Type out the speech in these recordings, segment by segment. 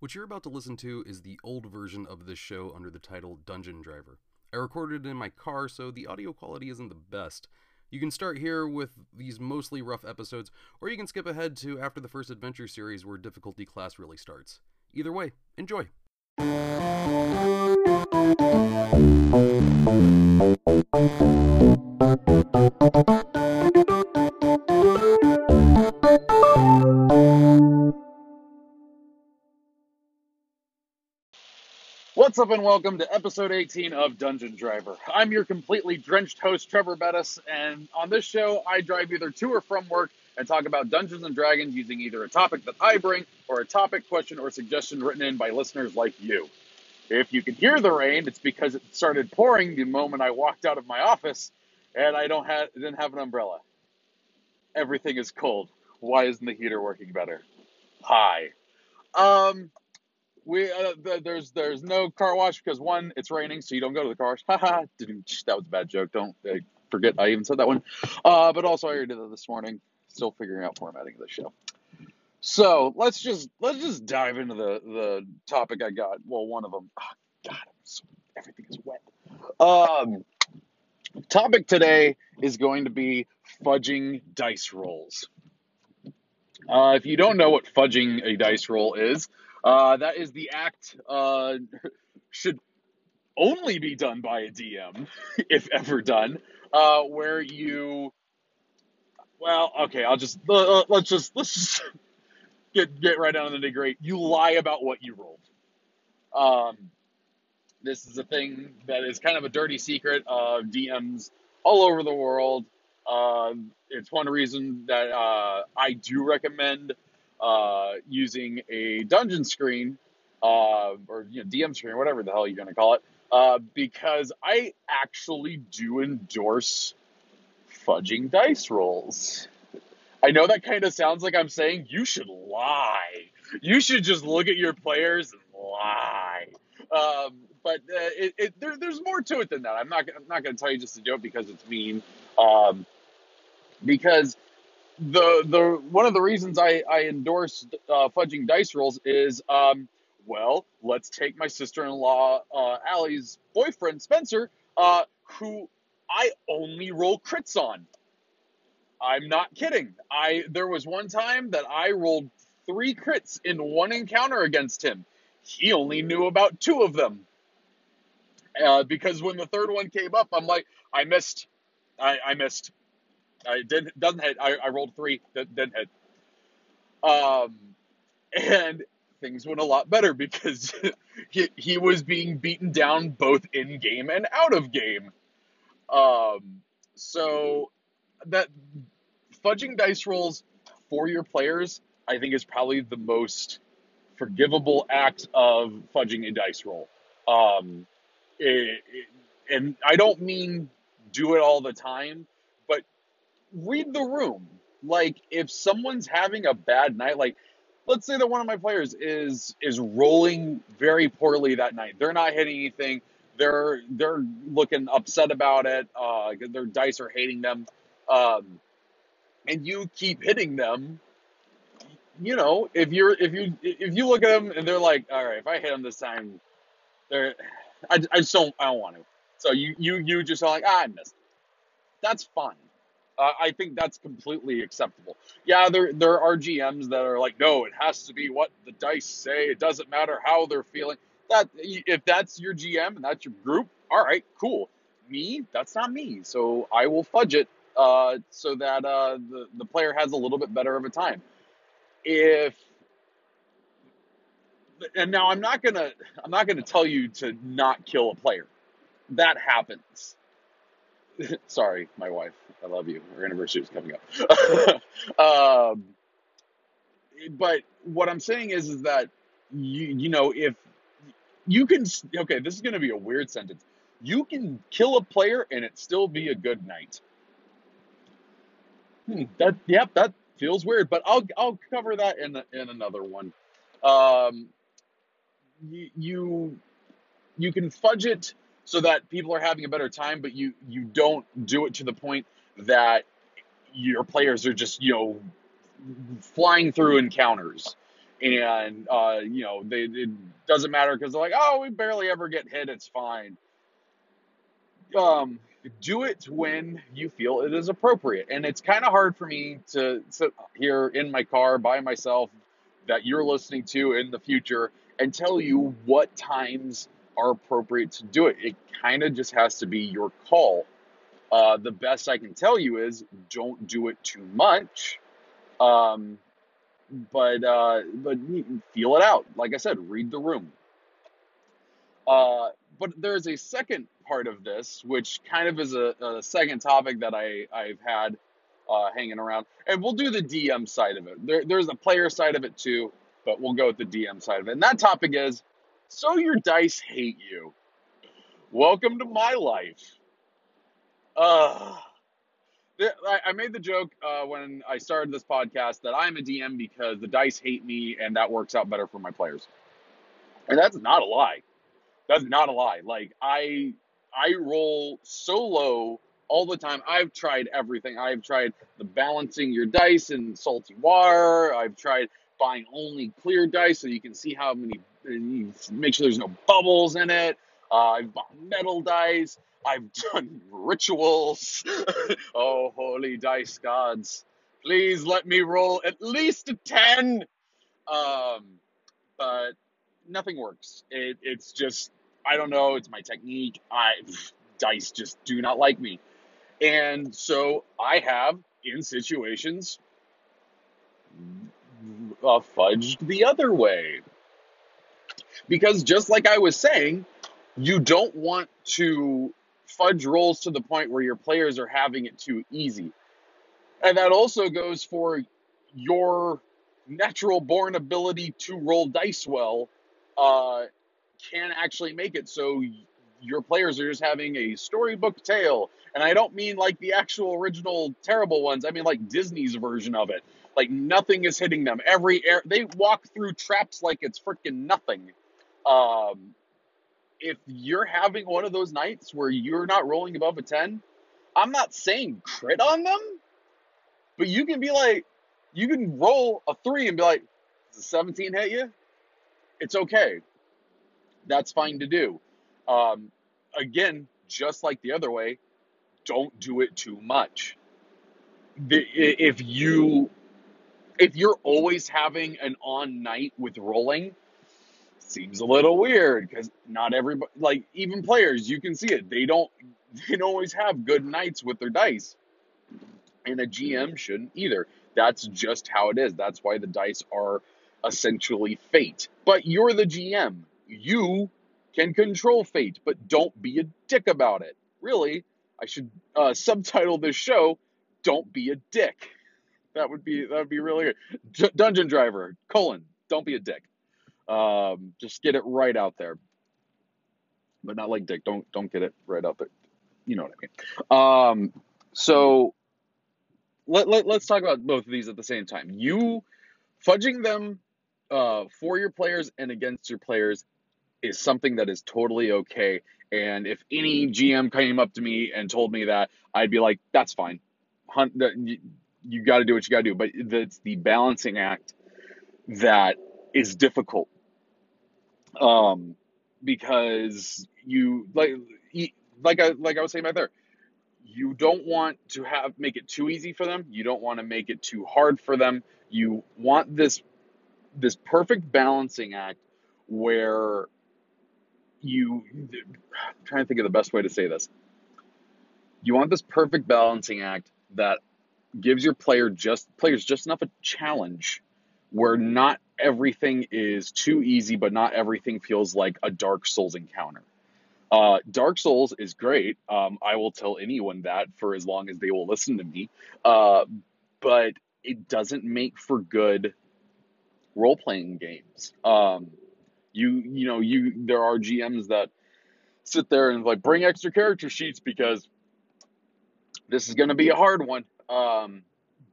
What you're about to listen to is the old version of this show under the title Dungeon Driver. I recorded it in my car, so the audio quality isn't the best. You can start here with these mostly rough episodes, or you can skip ahead to after the first adventure series where difficulty class really starts. Either way, enjoy! What's up, and welcome to episode 18 of Dungeon Driver. I'm your completely drenched host, Trevor Bettis, and on this show, I drive either to or from work and talk about Dungeons and Dragons using either a topic that I bring or a topic, question, or suggestion written in by listeners like you. If you can hear the rain, it's because it started pouring the moment I walked out of my office, and I don't have didn't have an umbrella. Everything is cold. Why isn't the heater working better? Hi. Um, we uh, th- there's there's no car wash because one, it's raining, so you don't go to the car wash. Haha, that was a bad joke. Don't uh, forget I even said that one. Uh, but also I already did that this morning. Still figuring out formatting of the show. So let's just let's just dive into the the topic I got. Well, one of them. Oh, God, so, everything is wet. Um, topic today is going to be fudging dice rolls. Uh, if you don't know what fudging a dice roll is, uh, that is the act uh, should only be done by a DM, if ever done, uh, where you. Well, okay, I'll just uh, uh, let's just let's just get get right down to the nitty. You lie about what you rolled. Um, this is a thing that is kind of a dirty secret of DMs all over the world. Uh, it's one reason that uh, I do recommend uh, using a dungeon screen uh, or you know, DM screen, whatever the hell you're going to call it, uh, because I actually do endorse fudging dice rolls. I know that kind of sounds like I'm saying you should lie. You should just look at your players and lie. Um, but uh, it, it, there, there's more to it than that. I'm not, I'm not going to tell you just a joke because it's mean. Um, because the the one of the reasons I I endorse uh, fudging dice rolls is um well let's take my sister-in-law uh, Allie's boyfriend Spencer uh who I only roll crits on. I'm not kidding. I there was one time that I rolled three crits in one encounter against him. He only knew about two of them. Uh, because when the third one came up, I'm like, I missed. I, I missed. I did doesn't hit. I, I rolled three that didn't hit. Um, and things went a lot better because he he was being beaten down both in game and out of game. Um, so that fudging dice rolls for your players, I think, is probably the most forgivable act of fudging a dice roll. Um, it, it, and I don't mean do it all the time, read the room. Like if someone's having a bad night, like let's say that one of my players is is rolling very poorly that night. They're not hitting anything. They're they're looking upset about it. Uh, their dice are hating them, um, and you keep hitting them. You know, if you're if you if you look at them and they're like, all right, if I hit them this time, they're I, I just don't I don't want to. So you you you just are like ah, I missed. It. That's fine. Uh, I think that's completely acceptable. Yeah, there there are GMs that are like, no, it has to be what the dice say. It doesn't matter how they're feeling. That if that's your GM and that's your group, all right, cool. Me, that's not me. So I will fudge it uh, so that uh, the the player has a little bit better of a time. If and now I'm not gonna I'm not gonna tell you to not kill a player. That happens. Sorry, my wife. I love you. Our anniversary is coming up. um, but what I'm saying is, is that you, you know, if you can, okay, this is going to be a weird sentence. You can kill a player and it still be a good night. Hmm, that, yep, that feels weird, but I'll, I'll cover that in, in another one. Um, you, you, you can fudge it so that people are having a better time, but you, you don't do it to the point that your players are just, you know, flying through encounters. and uh, you know they it doesn't matter because they're like, oh, we barely ever get hit. It's fine. Um, do it when you feel it is appropriate, and it's kind of hard for me to sit here in my car by myself that you're listening to in the future and tell you what times are appropriate to do it. It kind of just has to be your call. Uh, the best I can tell you is don't do it too much. Um, but uh, but feel it out. Like I said, read the room. Uh, but there's a second part of this, which kind of is a, a second topic that I I've had uh, hanging around, and we'll do the DM side of it. There, there's a player side of it too, but we'll go with the DM side of it. And that topic is, so your dice hate you. Welcome to my life. Uh, I made the joke uh, when I started this podcast that I'm a DM because the dice hate me and that works out better for my players. And that's not a lie. That's not a lie. Like I I roll so low all the time. I've tried everything. I've tried the balancing your dice in salty water. I've tried buying only clear dice so you can see how many. You make sure there's no bubbles in it. Uh, I've bought metal dice. I've done rituals. oh, holy dice gods. Please let me roll at least a 10. Um, but nothing works. It, it's just, I don't know. It's my technique. I dice just do not like me. And so I have, in situations, uh, fudged the other way. Because just like I was saying, you don't want to fudge rolls to the point where your players are having it too easy. And that also goes for your natural born ability to roll dice well uh, can actually make it so your players are just having a storybook tale. And I don't mean like the actual original terrible ones. I mean like Disney's version of it. Like nothing is hitting them. Every air they walk through traps like it's freaking nothing. Um, if you're having one of those nights where you're not rolling above a 10, I'm not saying crit on them, but you can be like, you can roll a three and be like, does a 17 hit you? It's okay. That's fine to do. Um, again, just like the other way, don't do it too much. The, if you if you're always having an on night with rolling, seems a little weird because not everybody like even players you can see it. They don't they don't always have good nights with their dice. And a gm shouldn't either. That's just how it is. That's why the dice are essentially fate. But you're the gm you can control fate but don't be a dick about it. Really i should uh, subtitle this show don't be a dick that would be that would be really good D- dungeon driver colon don't be a dick um, just get it right out there, but not like Dick. Don't don't get it right out there. You know what I mean. Um, so let, let let's talk about both of these at the same time. You fudging them uh, for your players and against your players is something that is totally okay. And if any GM came up to me and told me that, I'd be like, "That's fine. Hunt, you, got to do what you got to do." But it's the balancing act that is difficult um, because you like like I like I was saying back there, you don't want to have make it too easy for them. You don't want to make it too hard for them. You want this this perfect balancing act where you I'm trying to think of the best way to say this. You want this perfect balancing act that gives your player just players just enough a challenge where not everything is too easy, but not everything feels like a Dark Souls encounter. Uh, Dark Souls is great. Um, I will tell anyone that for as long as they will listen to me. Uh, but it doesn't make for good role playing games. Um, you you know you there are GMs that sit there and like bring extra character sheets because this is going to be a hard one. Um,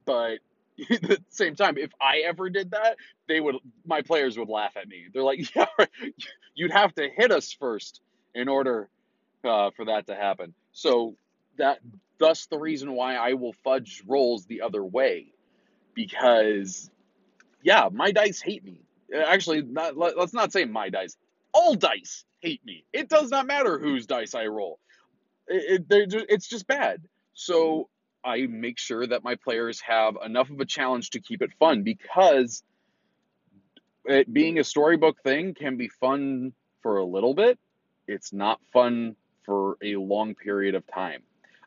but at the same time, if I ever did that, they would my players would laugh at me. They're like, "Yeah, you'd have to hit us first in order uh, for that to happen." So that thus the reason why I will fudge rolls the other way, because yeah, my dice hate me. actually, not, let, us not say my dice. All dice hate me. It does not matter whose dice I roll. It, it, it's just bad. So I make sure that my players have enough of a challenge to keep it fun because it being a storybook thing can be fun for a little bit. It's not fun for a long period of time.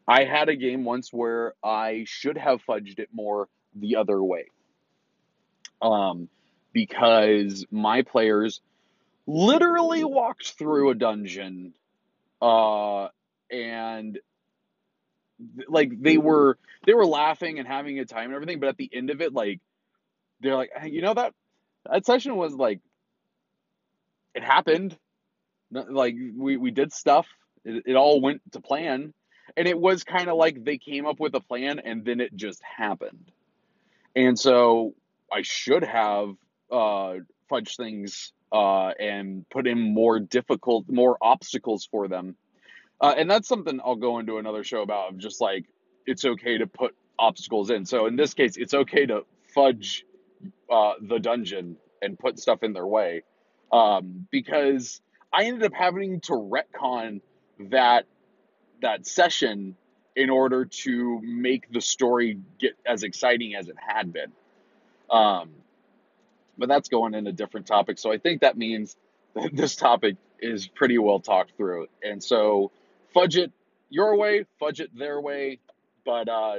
I had a game once where I should have fudged it more the other way. Um, because my players literally walked through a dungeon uh, and like they were they were laughing and having a time and everything but at the end of it like they're like hey, you know that that session was like it happened. Like we we did stuff. It, it all went to plan. And it was kind of like they came up with a plan and then it just happened. And so i should have uh fudged things uh and put in more difficult more obstacles for them uh, and that's something I'll go into another show about of just like it's okay to put obstacles in. So in this case, it's okay to fudge uh, the dungeon and put stuff in their way um, because I ended up having to retcon that that session in order to make the story get as exciting as it had been. Um, but that's going in a different topic. So I think that means that this topic is pretty well talked through. And so fudge it your way, fudge it their way, but uh,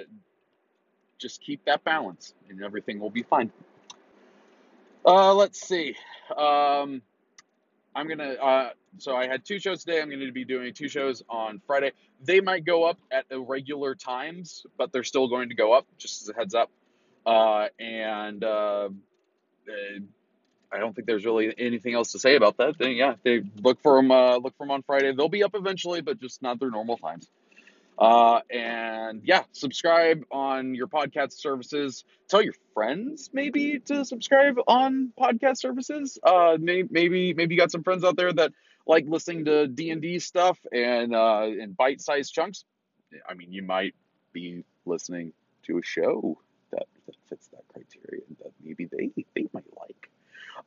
just keep that balance and everything will be fine. Uh, let's see. Um, I'm gonna. Uh, so I had two shows today. I'm to be doing two shows on Friday. They might go up at irregular times, but they're still going to go up. Just as a heads up. Uh, and uh, I don't think there's really anything else to say about that. Then yeah, they look for them. Uh, look for them on Friday. They'll be up eventually, but just not their normal times. Uh, and yeah, subscribe on your podcast services. Tell your friends maybe to subscribe on podcast services. Uh, maybe maybe maybe you got some friends out there that like listening to D and D stuff and uh, in bite sized chunks. I mean, you might be listening to a show that, that fits that criteria that maybe they they.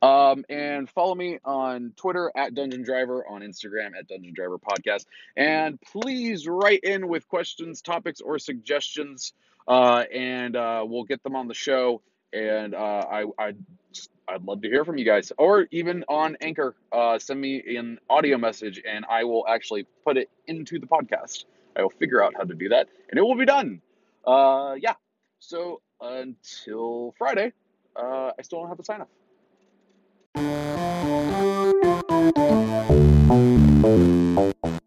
Um, and follow me on Twitter at Dungeon Driver, on Instagram at Dungeon Driver Podcast. And please write in with questions, topics, or suggestions, uh, and uh, we'll get them on the show. And uh, I, I, I'd love to hear from you guys, or even on Anchor. Uh, send me an audio message, and I will actually put it into the podcast. I will figure out how to do that, and it will be done. Uh, yeah. So until Friday, uh, I still don't have a sign off. Thank you.